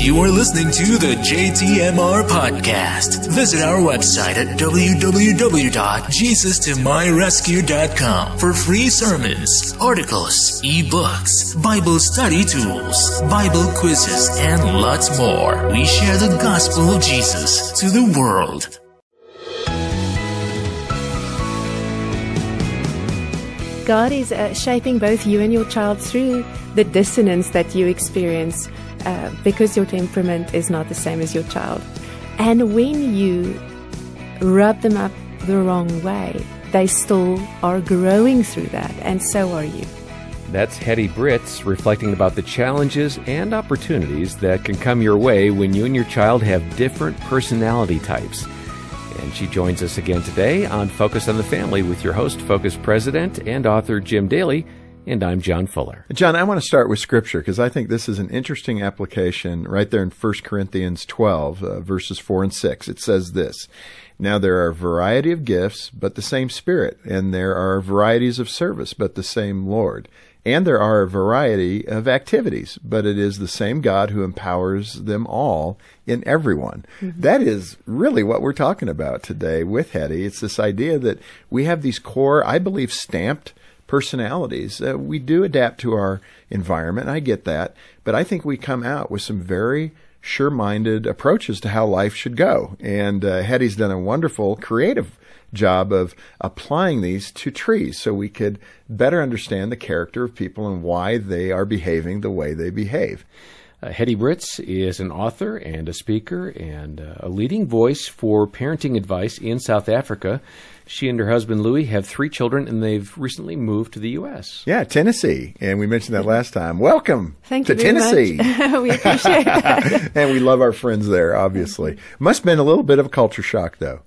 You are listening to the JTMR podcast. Visit our website at www.jesustomyrescue.com for free sermons, articles, ebooks, Bible study tools, Bible quizzes, and lots more. We share the gospel of Jesus to the world. God is uh, shaping both you and your child through the dissonance that you experience uh, because your temperament is not the same as your child. And when you rub them up the wrong way, they still are growing through that, and so are you. That's Hettie Britz reflecting about the challenges and opportunities that can come your way when you and your child have different personality types. And she joins us again today on Focus on the Family with your host, Focus President and author Jim Daly. And I'm John Fuller. John, I want to start with Scripture because I think this is an interesting application right there in 1 Corinthians 12, uh, verses 4 and 6. It says this Now there are a variety of gifts, but the same Spirit, and there are varieties of service, but the same Lord. And there are a variety of activities, but it is the same God who empowers them all in everyone. Mm-hmm. That is really what we're talking about today with Hettie. It's this idea that we have these core, I believe, stamped personalities. Uh, we do adapt to our environment. I get that. But I think we come out with some very sure minded approaches to how life should go. And uh, Hettie's done a wonderful creative job of applying these to trees so we could better understand the character of people and why they are behaving the way they behave. Uh, Hettie Britz is an author and a speaker and uh, a leading voice for parenting advice in South Africa. She and her husband Louis have three children, and they've recently moved to the U.S. Yeah, Tennessee, and we mentioned that last time. Welcome Thank to Tennessee. we appreciate that, and we love our friends there. Obviously, must have been a little bit of a culture shock, though.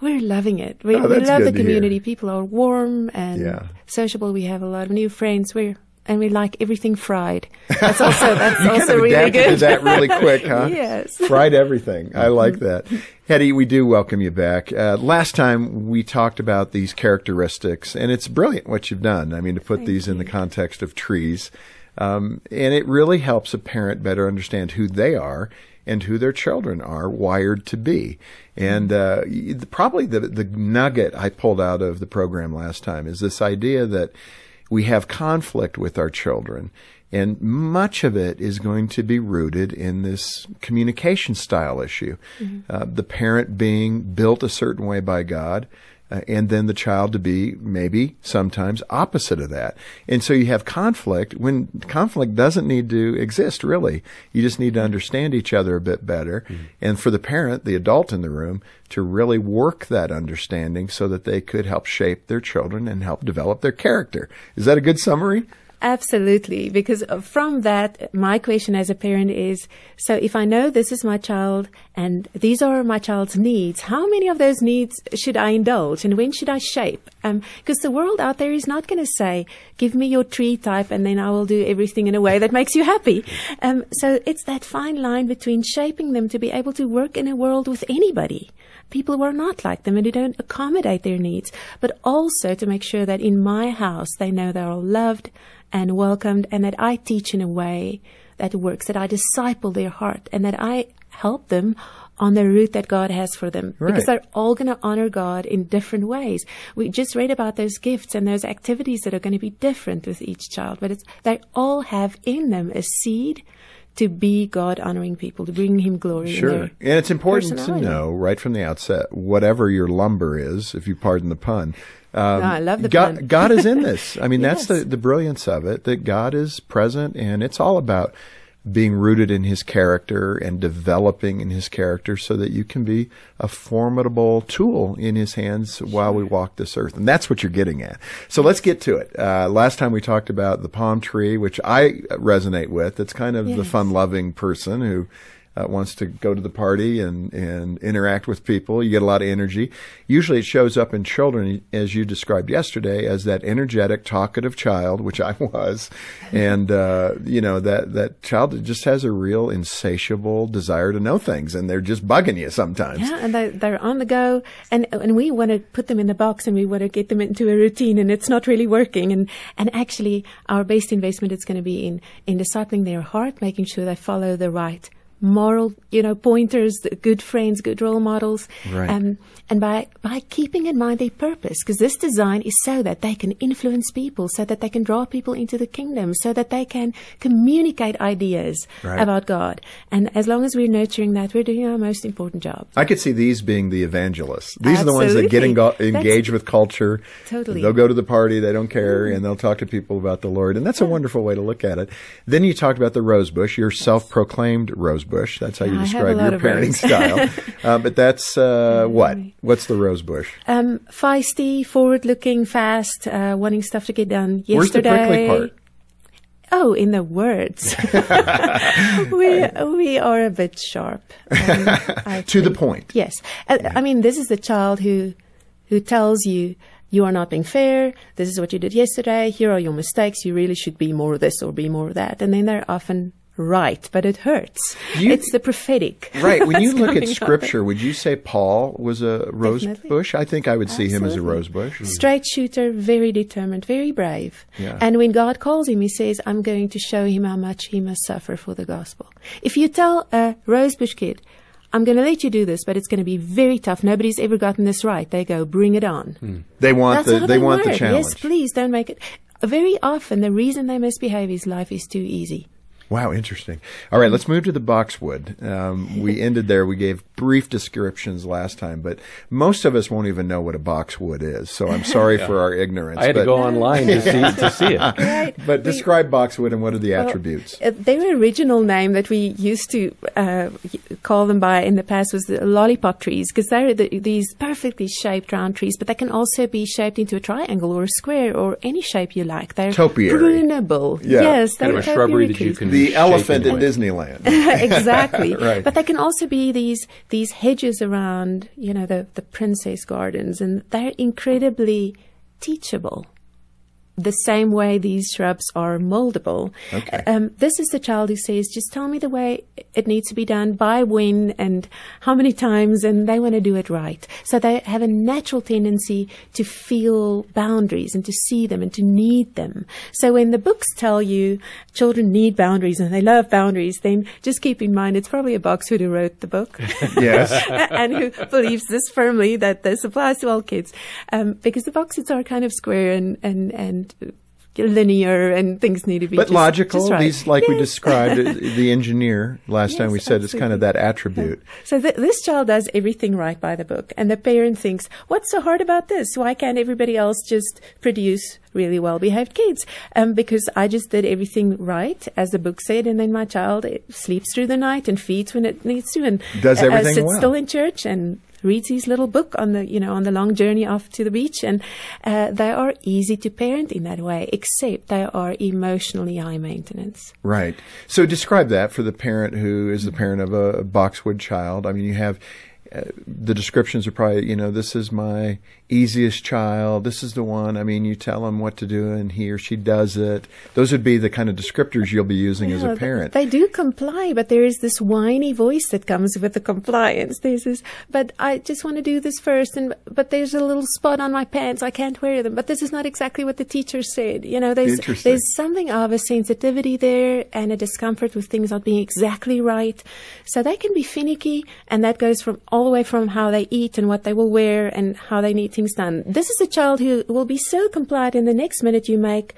We're loving it. We, oh, we love the community. Hear. People are warm and yeah. sociable. We have a lot of new friends. We're and we like everything fried. That's also that's you also kind of really good. To that really quick, huh? yes, fried everything. I like that. Hettie, we do welcome you back. Uh, last time we talked about these characteristics, and it's brilliant what you've done. I mean, to put Thank these you. in the context of trees, um, and it really helps a parent better understand who they are and who their children are wired to be. And uh, probably the the nugget I pulled out of the program last time is this idea that we have conflict with our children. And much of it is going to be rooted in this communication style issue. Mm-hmm. Uh, the parent being built a certain way by God, uh, and then the child to be maybe sometimes opposite of that. And so you have conflict when conflict doesn't need to exist really. You just need to understand each other a bit better. Mm-hmm. And for the parent, the adult in the room, to really work that understanding so that they could help shape their children and help develop their character. Is that a good summary? Absolutely, because from that, my question as a parent is, so if I know this is my child and these are my child's needs, how many of those needs should I indulge and when should I shape? Because um, the world out there is not going to say, give me your tree type and then I will do everything in a way that makes you happy. Um, so it's that fine line between shaping them to be able to work in a world with anybody people who are not like them and who don't accommodate their needs, but also to make sure that in my house they know they're all loved and welcomed and that I teach in a way that works, that I disciple their heart and that I help them on the route that God has for them right. because they're all going to honor God in different ways. We just read about those gifts and those activities that are going to be different with each child, but it's, they all have in them a seed to be God honoring people, to bring Him glory. Sure. and it's important to know right from the outset, whatever your lumber is, if you pardon the pun. Um, no, I love the God, pun. God is in this. I mean, yes. that's the, the brilliance of it, that God is present, and it's all about being rooted in his character and developing in his character so that you can be a formidable tool in his hands while we walk this earth. And that's what you're getting at. So let's get to it. Uh, last time we talked about the palm tree, which I resonate with. It's kind of yes. the fun loving person who uh, wants to go to the party and, and interact with people. You get a lot of energy. Usually it shows up in children, as you described yesterday, as that energetic, talkative child, which I was. And, uh, you know, that, that child just has a real insatiable desire to know things and they're just bugging you sometimes. Yeah, and they, they're on the go. And, and we want to put them in the box and we want to get them into a routine and it's not really working. And, and actually our best investment is going to be in, in discipling their heart, making sure they follow the right moral, you know, pointers, good friends, good role models. Right. Um, and by, by keeping in mind their purpose, because this design is so that they can influence people, so that they can draw people into the kingdom, so that they can communicate ideas Right. about God. And as long as we're nurturing that, we're doing our most important job. I could see these being the evangelists. These are the ones that get Absolutely. engaged with culture. Totally. Mm-hmm. They'll go to the party, they don't care, and they'll talk to people about the Lord. And that's a wonderful way to look at it. Then you talked about the rose bush, your self proclaimed rose bush. That's how you I describe your parenting style. Uh, but that's uh, what? What's the rose bush? Um, feisty, forward-looking, fast, uh, wanting stuff to get done yesterday. Where's the prickly part? Oh, in the words. we we are a bit sharp. um, I To the point. Yes, Uh, I mean this is the child who who tells you you are not being fair. This is what you did yesterday. Here are your mistakes. You really should be more of this or be more of that. And then they're often right, but it hurts. You- it's the prophetic. Right. When you look at scripture, would you say Paul was a rose Definitely. bush? I think I would see him as a Absolutely. rose bush. Mm. Straight shooter, very determined, very brave. Yeah. And when God calls him, he says, I'm going to show him how much he must suffer for the gospel. If you tell a rosebush kid, I'm going to let you do this, but it's going to be very tough. Nobody's ever gotten this right. They go, bring it on. Mm. They want That's the how they want the challenge. Yes, please don't make it. Very often, the reason they misbehave is life is too easy. Wow, interesting. All right, let's move to the boxwood. Um, we ended there. We gave brief descriptions last time, but most of us won't even know what a boxwood is. So I'm sorry for our ignorance. I had to go online to see to see it. Right. But We- describe boxwood and what are the Well, attributes? uh, their original name that we used to uh, call them by in the past was the lollipop trees because they're the, these perfectly shaped round trees, but they can also be shaped into a triangle or a square or any shape you like. They're Topiary. prunable. Yeah. Yes, they're of a shrubbery topiary that you can the shape elephant in. Disneyland. exactly. Right. But they can also be these these hedges around, you know, the the princess gardens, and they're incredibly teachable. The same way these shrubs are moldable. Okay. Um, this is the child who says, "Just tell me the way it needs to be done, by when, and how many times," and they want to do it right. So they have a natural tendency to feel boundaries and to see them and to need them. So when the books tell you children need boundaries and they love boundaries, then just keep in mind it's probably a boxwood who wrote the book. yes. and who believes this firmly that this applies to all kids, um, because the boxes are kind of square and and and linear, and things need to be But just, logical. just right. These, like we described, uh, the engineer last time we said it's kind of that attribute. So th- this child does everything right by the book, and the parent thinks, "What's so hard about this? Why can't everybody else just produce really well-behaved kids?" Um, because I just did everything right as the book said, and then my child sleeps through the night and feeds when it needs to, and Does uh, uh, everything sits well. still in church and reads his little book on the you know on the long journey off to the beach, and uh, they are easy to parent in that way, except they are emotionally high maintenance. Right. So describe that for the parent who is the parent of a boxwood child. I mean, you have uh, the descriptions are probably, you know, this is my easiest child. This is the one. I mean, you tell him what to do and he or she does it. Those would be the kind of descriptors you'll be using as a parent. They do comply, but there is this whiny voice that comes with the compliance. There's this, but I just want to do this first, and but there's a little spot on my pants. I can't wear them. But this is not exactly what the teacher said. You know, there's there's something of a sensitivity there and a discomfort with things not being exactly right. So they can be finicky, and that goes from all the way from how they eat and what they will wear and how they need things done. This is a child who will be so compliant, and the next minute you make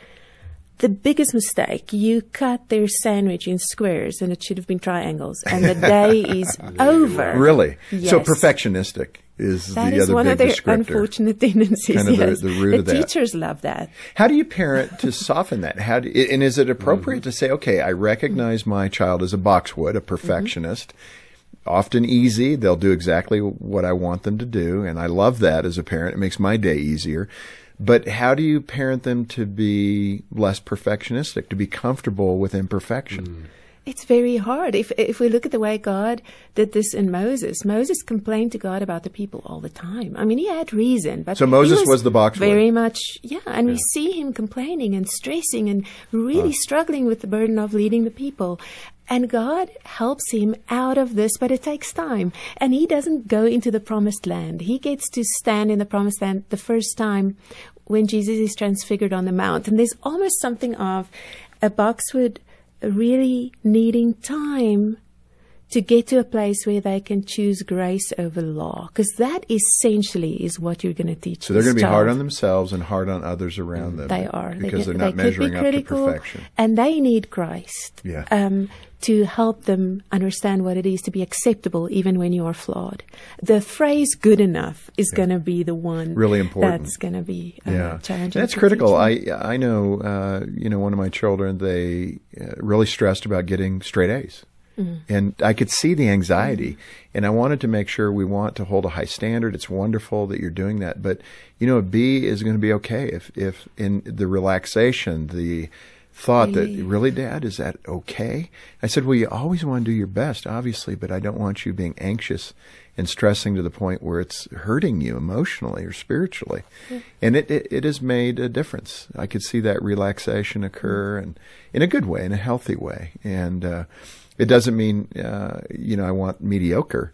the biggest mistake you cut their sandwich in squares and it should have been triangles and the day is over Really? So perfectionistic is that the is other one big of their descriptor. unfortunate tendencies Kind of the- yes. the root of that. teachers love that How do you parent to soften that? How do, and is it appropriate Mm-hmm. to say, okay, I recognize my child as a boxwood, a perfectionist, often easy. They'll do exactly what I want them to do, and I love that as a parent. It makes my day easier. But how do you parent them to be less perfectionistic, to be comfortable with imperfection? Hmm. It's very hard. If if we look at the way God did this in Moses, Moses complained to God about the people all the time. I mean, he had reason, but So Moses was the boxwood. Very much, yeah. And we see him complaining and stressing and really struggling with the burden of leading the people. And God helps him out of this, but it takes time. And he doesn't go into the promised land. He gets to stand in the promised land the first time when Jesus is transfigured on the mount. And there's almost something of a boxwood really needing time to get to a place where they can choose grace over law, because that essentially is what you're going to teach. So they're going to be hard on themselves and hard on others around them. They are because they, are not they could be measuring up critical, to perfection. and they need Christ. Yeah. Um, to help them understand what it is to be acceptable even when you are flawed. The phrase good enough is going to be the one Really important. that's going to be uh, yeah, challenging. that's critical. teach them. I I know uh, you know one of my children. They uh, really stressed about getting straight A's, Mm. and I could see the anxiety. Mm. And I wanted to make sure we want to hold a high standard. It's wonderful that you're doing that, but you know, a B is going to be okay if if in the relaxation, the thought that really dad is that okay? I said well you always want to do your best obviously but i don't want you being anxious and stressing to the point where it's hurting you emotionally or spiritually. Mm. And it, it it has made a difference. I could see that relaxation occur and in a good way in a healthy way. And uh it doesn't mean uh you know i want mediocre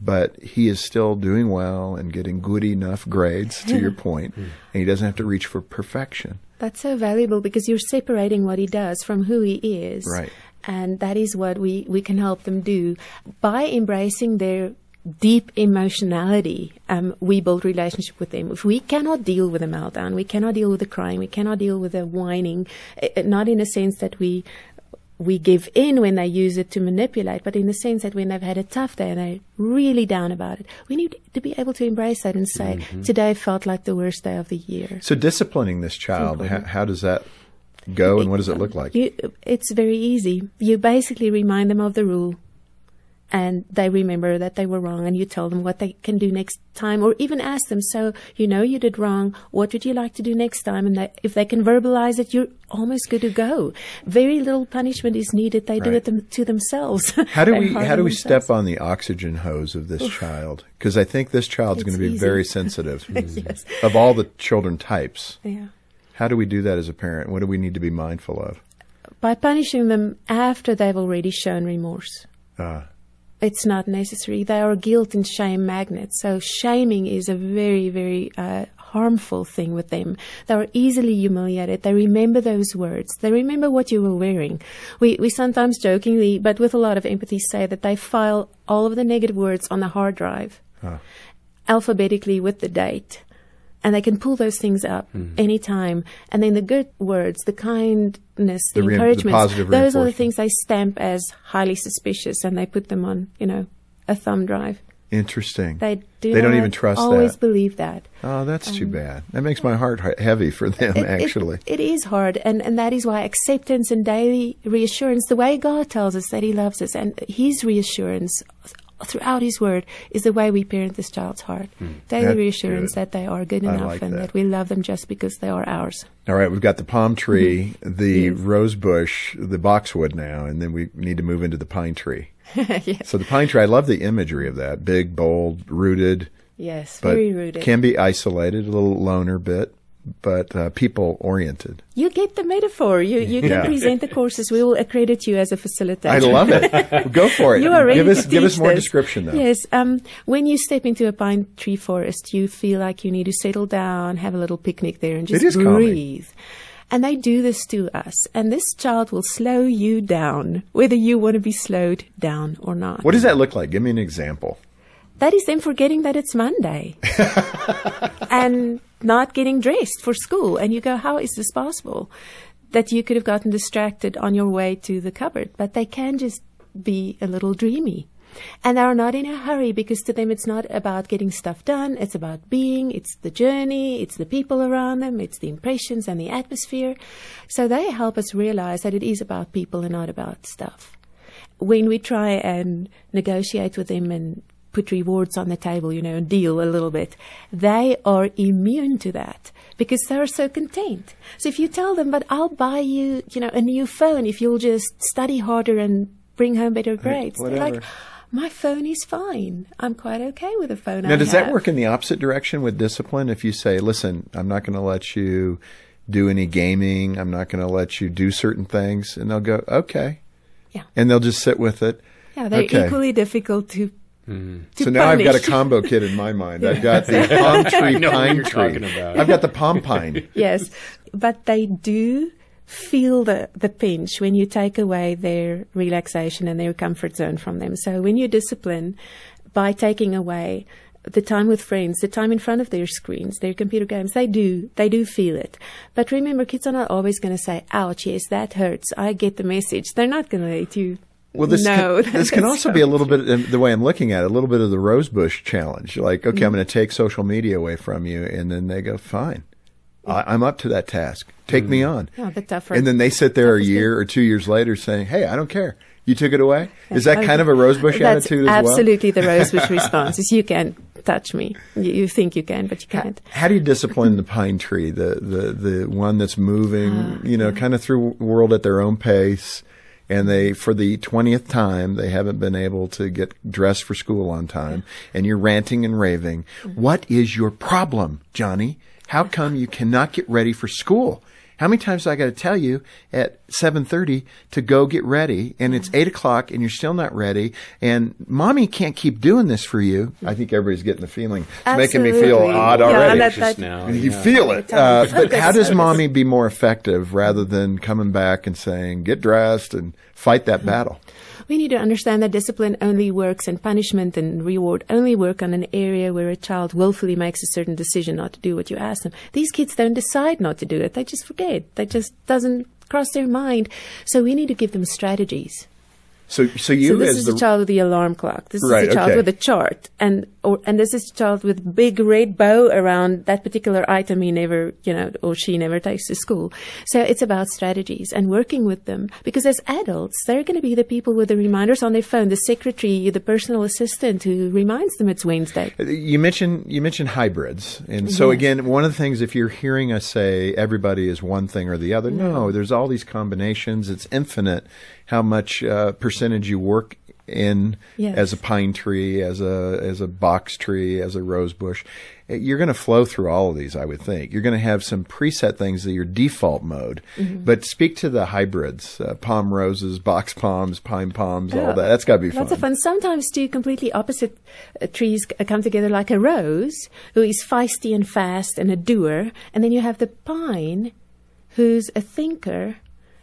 but he is still doing well and getting good enough grades to your point, and he doesn't have to reach for perfection That's so valuable because you're separating what he does from who he is. Right. And that is what we, we can help them do. By embracing their deep emotionality, um, we build relationship with them. If we cannot deal with a meltdown, we cannot deal with the crying, we cannot deal with the whining, eh, eh, not in a sense that we we give in when they use it to manipulate, but in the sense that when they've had a tough day and they're really down about it, we need to be able to embrace that and say, Mm-hmm. today felt like the worst day of the year. So disciplining this child, how, how does that go, and what does it look like? You, it's very easy. You basically remind them of the rule, and they remember that they were wrong, and you tell them what they can do next time, or even ask them. So you know you did wrong. What would you like to do next time? And they, if they can verbalize it, you're almost good to go. Very little punishment is needed. They do it them, to themselves. How do we how do we themselves. step on the oxygen hose of this child? Because I think this child's going to be easy. very sensitive Yes. of all the children types. Yeah. How do we do that as a parent? What do we need to be mindful of? By punishing them after they've already shown remorse. Uh, it's not necessary. They are guilt and shame magnets. So shaming is a very, very uh, harmful thing with them. They are easily humiliated. They remember those words. They remember what you were wearing. We we sometimes jokingly, but with a lot of empathy, say that they file all of the negative words on the hard drive, alphabetically with the date. And they can pull those things up hmm. anytime. And then the good words, the kindness, the, The re- encouragement, those are the things they stamp as highly suspicious and they put them on, you know, a thumb drive. interesting. They do They don't even trust that. always that. believe that. Oh, that's too um, bad. That makes my heart heavy for them. It- it- actually, it is hard, and, and that is why acceptance and daily reassurance, the way God tells us that He loves us, and His reassurance throughout His Word is the way we parent this child's heart. Daily That's reassurance good. that they are good I enough like and that. that. we love them just because they are ours. all right. We've got the palm tree, the Mm-hmm. Yes. rose bush, the boxwood now, and then we need to move into the pine tree. yes. So the pine tree, I love the imagery of that. Big, bold, rooted, yes, very rooted. can be isolated, a little loner bit, but uh, people oriented. you get the metaphor. You you can Yeah. present the courses. We will accredit you as a facilitator. I love it. Go for it. You are ready give us to give us more this. description though. Yes. Um, when you step into a pine tree forest, you feel like you need to settle down, have a little picnic there, and just is calming. breathe. And they do this to us. And this child will slow you down, whether you want to be slowed down or not. What does that look like? Give me an example. That is them forgetting that it's Monday and not getting dressed for school. And you go, how is this possible? That you could have gotten distracted on your way to the cupboard, but they can just be a little dreamy. And they are not in a hurry because to them it's not about getting stuff done. It's about being. It's the journey. It's the people around them. It's the impressions and the atmosphere. So they help us realize that it is about people and not about stuff when we try and negotiate with them and put rewards on the table, you know, and deal a little bit, they are immune to that because they're so contained. So if you tell them, but I'll buy you, you know, a new phone if you'll just study harder and bring home better grades, they're like, my phone is fine. I'm quite okay with a phone. Now, I does that work in the opposite direction with discipline? If you say, "Listen, I'm not going to let you do any gaming. I'm not going to let you do certain things," and they'll go, "Okay," Yeah. and they'll just sit with it. Yeah, they're Okay. equally difficult to. Mm-hmm. to So now I've got a combo kit in my mind. I've got the palm tree pine tree. about. I've got the palm pine. yes, but they do feel the, the pinch when you take away their relaxation and their comfort zone from them. So when you discipline by taking away the time with friends, the time in front of their screens, their computer games, they do, they do feel it. But remember, kids are not always going to say, ouch, yes, that hurts. I get the message. They're not going to let you well, this no, can, this can also be a little bit the way I'm looking at it, a little bit of the rosebush challenge. Like, okay, mm-hmm. I'm going to take social media away from you, and then they go, fine, I, am up to that task. Take mm-hmm. me on. Oh, the tougher, and then they sit there a year or two years later saying, hey, I don't care. You took it away. Is that kind of a rosebush That's attitude as absolutely well? the rosebush response. Is you can touch me. You, you, think you can, but you can't. How, how, do you discipline the pine tree, the the the one that's moving, uh, you know, yeah. kind of through world at their own pace? And they for the 20th time they haven't been able to get dressed for school on time. And you're ranting and raving. What is your problem johnny? How come you cannot get ready for school how many times do I got to tell you at 7:30 to go get ready, and it's mm-hmm. eight o'clock, and you're still not ready, and mommy can't keep doing this for you? Mm-hmm. I think everybody's getting the feeling, it's making me feel odd yeah, already. That, that, now, you yeah. feel it, uh, but how does mommy be more effective rather than coming back and saying, "Get dressed and fight that mm-hmm. battle"? we need to understand that discipline only works and punishment and reward only work on an area where a child willfully makes a certain decision not to do what you ask them. These kids don't decide not to do it. They just forget. That just doesn't cross their mind. So we need to give them strategies. So, so you so this is the a child with the alarm clock. This right, is a child okay. with a chart, and or and this is a child with big red bow around that particular item he never, you know, or she never takes to school. So it's about strategies and working with them because as adults, they're going to be the people with the reminders on their phone, the secretary, the personal assistant who reminds them it's Wednesday. Uh, you mentioned you mentioned hybrids, and so yes. again, one of the things if you're hearing us say everybody is one thing or the other, no, no there's all these combinations. It's infinite how much uh, percentage you work in yes. as a pine tree, as a as a box tree, as a rose bush. Eh, you're going to flow through all of these, I would think. You're going to have some preset things that your default mode. Mm-hmm. But speak to the hybrids: uh, palm roses, box palms, pine palms, all that. That's got to be fun. Lots of fun. Sometimes two completely opposite uh, trees come together, like a rose, who is feisty and fast and a doer, and then you have the pine, who's a thinker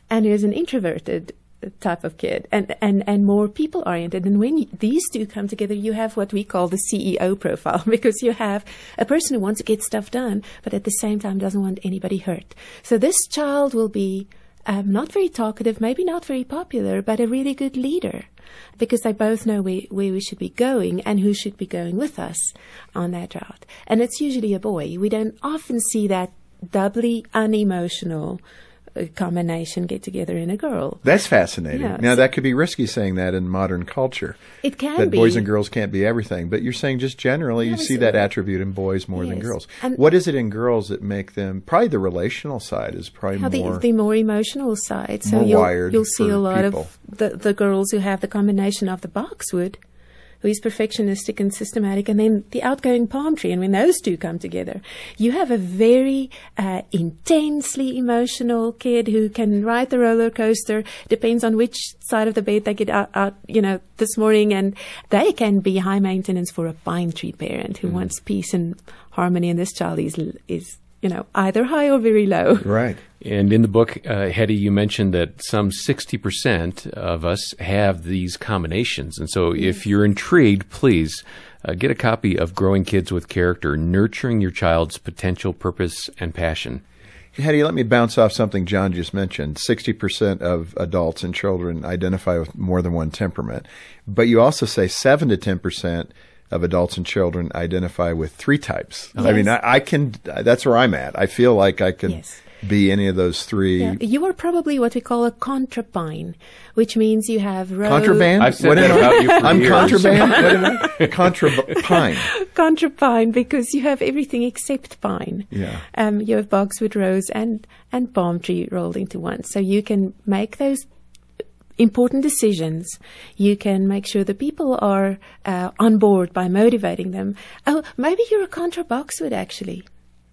and who's an introverted type of kid and, and, and more people oriented. And when you, these two come together, you have what we call the CEO profile because you have a person who wants to get stuff done, but at the same time doesn't want anybody hurt. So this child will be um, not very talkative, maybe not very popular, but a really good leader because they both know where, where we should be going and who should be going with us on that route. And it's usually a boy. We don't often see that doubly unemotional a combination get together in a girl. That's fascinating. Yeah, now that could be risky saying that in modern culture. It can that be. boys and girls can't be everything, but you're saying just generally Yeah, you see that attribute in boys more than girls. And- what is it in girls that make them probably the relational side is probably more the, the more emotional side. So more you'll, wired you'll see a lot people. of the, the girls who have the combination of the boxwood, who is perfectionistic and systematic, and then the outgoing palm tree. And when those two come together, you have a very uh, intensely emotional kid who can ride the roller coaster. Depends on which side of the bed they get out, out you know, this morning, and they can be high maintenance for a pine tree parent who wants peace and harmony. And this child is is you know either high or very low. right. And in the book, uh, Hettie, you mentioned that some 60% of us have these combinations. And so if you're intrigued, please uh, get a copy of Growing Kids with Character, Nurturing Your Child's Potential, Purpose, and Passion. Hettie, let me bounce off something John just mentioned. 60% of adults and children identify with more than one temperament. But you also say 7 to 10% of adults and children identify with three types. I mean, I, I can, that's where I'm at. I feel like I could Yes. Be any of those three. Yeah. You are probably what we call a contrapine, which means you have row Contraband? I've said What that am about you for I'm years. contraband? What am I? Contrapine. contrapine because you have everything except pine. Yeah. Um, you have boxwood rose and and palm tree rolled into one, so you can make those important decisions. You can make sure the people are uh, on board by motivating them. Oh, maybe you're a contra boxwood actually.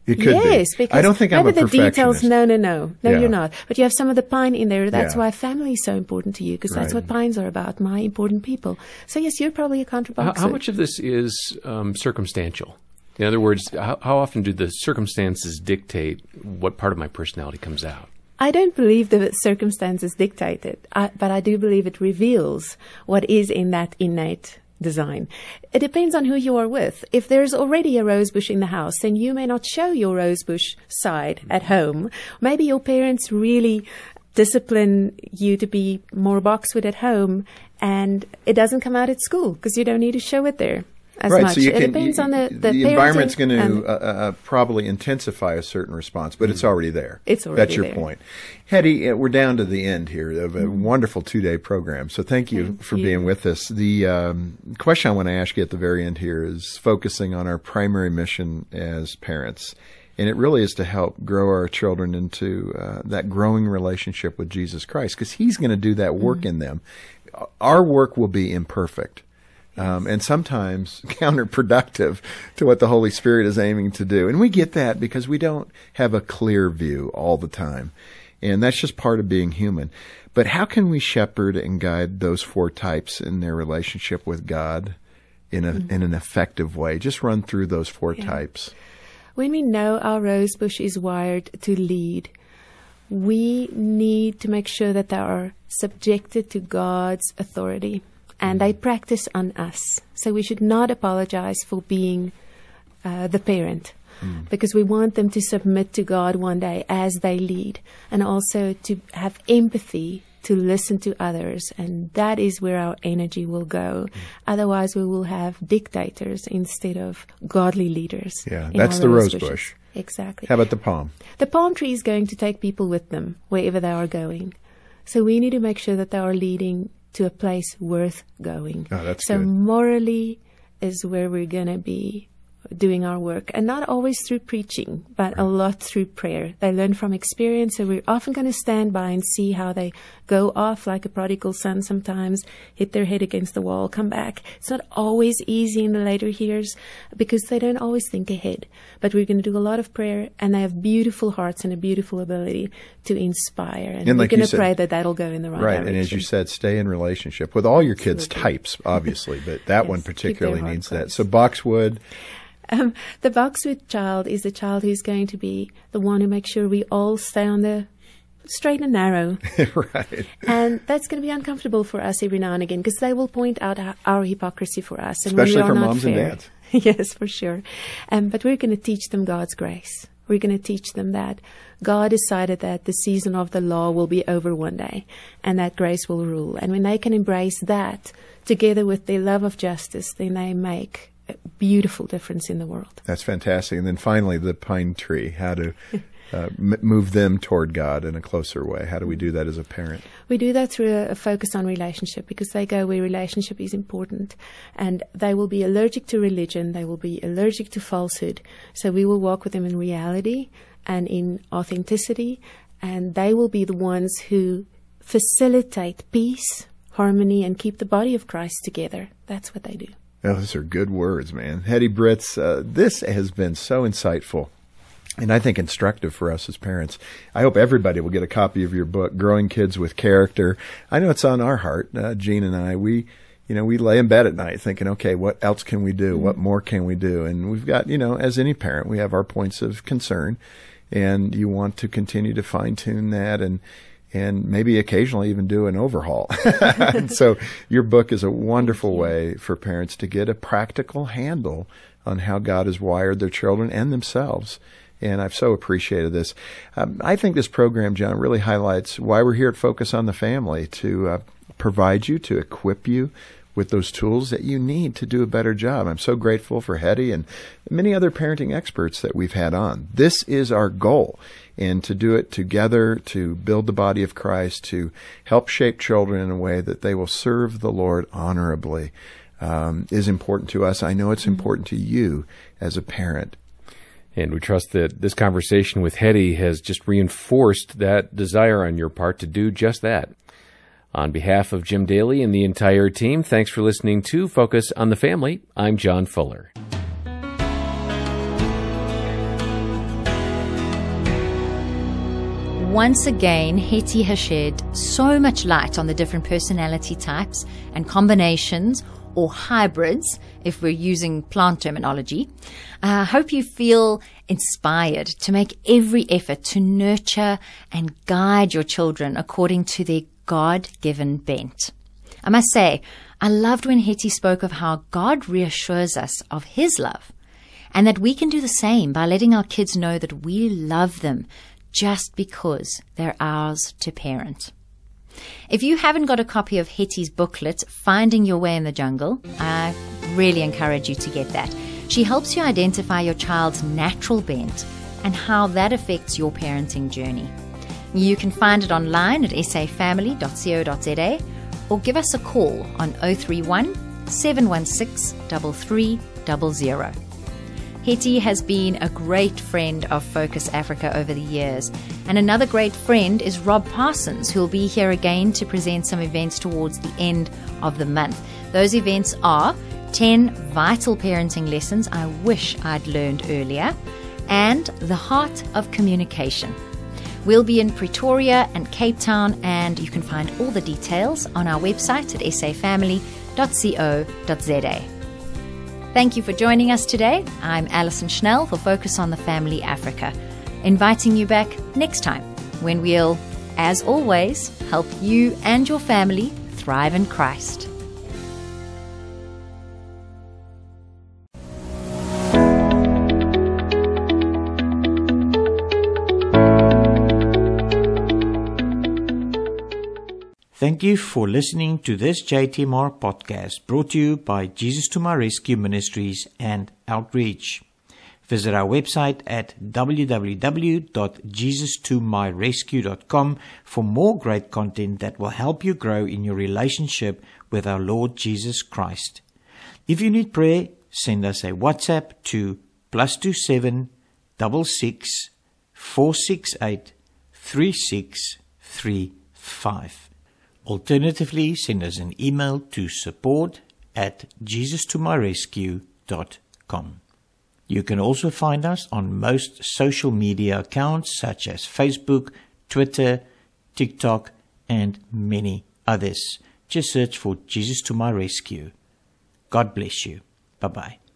It could yes, be. because I don't think I'm a the details. No, no, no, no. Yeah. You're not. But you have some of the pine in there. That's Yeah. why family is so important to you because that's what pines are about. My important people. So yes, you're probably a contra How, how much of this is um, circumstantial? In other words, how, how often do the circumstances dictate what part of my personality comes out? I don't believe the circumstances dictate it, I, but I do believe it reveals what is in that innate design. It depends on who you are with. If there's already a rose bush in the house, then you may not show your rose bush side at home. Maybe your parents really discipline you to be more boxwood at home and it doesn't come out at school because you don't need to show it there as right, much. so you it can, depends you, on the the, the environment's going to and- uh, uh, probably intensify a certain response, but it's already there. It's already there That's your there. point. Hettie, uh, we're down to the end here of a wonderful two-day program. So thank you Thank for you. being with us. The um, question I want to ask you at the very end here is focusing on our primary mission as parents. And it really is to help grow our children into uh, that growing relationship with Jesus Christ because He's going to do that work in them. Our work will be imperfect um, and sometimes counterproductive to what the Holy Spirit is aiming to do. And we get that because we don't have a clear view all the time. And that's just part of being human. But how can we shepherd and guide those four types in their relationship with God in a in an effective way? Just run through those four types. When we know our rose bush is wired to lead, we need to make sure that they are subjected to God's authority and they practice on us. So we should not apologize for being uh, the parent because we want them to submit to God one day as they lead and also to have empathy to listen to others and that is where our energy will go otherwise we will have dictators instead of godly leaders Yeah, that's the rose bushes. bush. exactly How about the palm? the palm tree is going to take people with them wherever they are going. So we need to make sure that they are leading to a place worth going. Oh, so good. morally is where we're going to be doing our work and not always through preaching, but a lot through prayer. They learn from experience. So we're often going to stand by and see how they go off like a prodigal son sometimes, hit their head against the wall, come back. It's not always easy in the later years because they don't always think ahead. But we're going to do a lot of prayer and they have beautiful hearts and a beautiful ability to inspire. And, And we're going to pray that that'll go in the right, Right, direction. and as you said, stay in relationship with all your kids' Absolutely. types, obviously, but that Yes, one particularly needs that. So boxwood, Um, the boxwood child is the child who's going to be the one who makes sure we all stay on the straight and narrow. right? and that's going to be uncomfortable for us every now and again because they will point out our, our hypocrisy for us. And Especially we are for not moms and dads. yes, for sure. Um, but we're going to teach them God's grace. We're going to teach them that God decided that the season of the law will be over one day and that grace will rule. And when they can embrace that together with their love of justice, then they make beautiful difference in the world. That's fantastic. And then finally, the pine tree. How to uh, m- move them toward God in a closer way? How do we do that as a parent? We do that through a, a focus on relationship because they go where relationship is important and they will be allergic to religion, they will be allergic to falsehood. So we will walk with them in reality and in authenticity and they will be the ones who facilitate peace, harmony and keep the body of Christ together. That's what they do. Oh, those are good words, man. Hettie Britz, uh, this has been so insightful and I think instructive for us as parents. I hope everybody will get a copy of your book, Growing Kids with Character. I know it's on our heart, uh, Jean and I. We, you know, we lay in bed at night thinking, okay, what else can we do? What more can we do? And we've got, you know, as any parent, we have our points of concern, and you want to continue to fine tune that and and maybe occasionally even do an overhaul. and so your book is a wonderful way for parents to get a practical handle on how God has wired their children and themselves. And I've so appreciated this. Um, I think this program, John, really highlights why we're here at Focus on the Family to uh, provide you, to equip you with those tools that you need to do a better job. I'm so grateful for Hettie and many other parenting experts that we've had on. This is our goal. And to do it together, to build the body of Christ, to help shape children in a way that they will serve the Lord honorably, um, is important to us. I know it's important to you as a parent. And we trust that this conversation with Hettie has just reinforced that desire on your part to do just that. On behalf of Jim Daly and the entire team, thanks for listening to Focus on the Family. I'm John Fuller. Once again, Hettie has shed so much light on the different personality types and combinations, or hybrids, if we're using plant terminology. I uh, hope you feel inspired to make every effort to nurture and guide your children according to their God given bent. I must say, I loved when Hettie spoke of how God reassures us of His love and that we can do the same by letting our kids know that we love them just because they're ours to parent. If you haven't got a copy of Hettie's booklet, Finding Your Way in the Jungle, I really encourage you to get that. She helps you identify your child's natural bent and how that affects your parenting journey. You can find it online at safamily.co.za or give us a call on 031 716 3300. Hettie has been a great friend of Focus Africa over the years. And another great friend is Rob Parsons, who will be here again to present some events towards the end of the month. Those events are 10 vital parenting lessons I wish I'd learned earlier, and the heart of communication. We'll be in Pretoria and Cape Town, and you can find all the details on our website at safamily.co.za. Thank you for joining us today. I'm Alison Schnell for Focus on the Family Africa, inviting you back next time when we'll, as always, help you and your family thrive in Christ. Thank you for listening to this JTMR podcast brought to you by Jesus to My Rescue Ministries and Outreach. Visit our website at www.jesustomyrescue.com for more great content that will help you grow in your relationship with our Lord Jesus Christ. If you need prayer, send us a WhatsApp to plus two seven double six four six eight three six three five. Alternatively, send us an email to support at jesustomyrescue.com. You can also find us on most social media accounts such as Facebook, Twitter, TikTok, and many others. Just search for Jesus to My Rescue. God bless you. Bye bye.